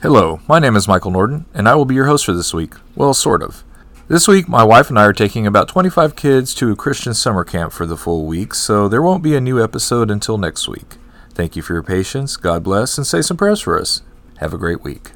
Hello, my name is Michael Norton, and I will be your host for this week. Well, sort of. This week, my wife and I are taking about 25 kids to a Christian summer camp for the full week, so there won't be a new episode until next week. Thank you for your patience, God bless, and say some prayers for us. Have a great week.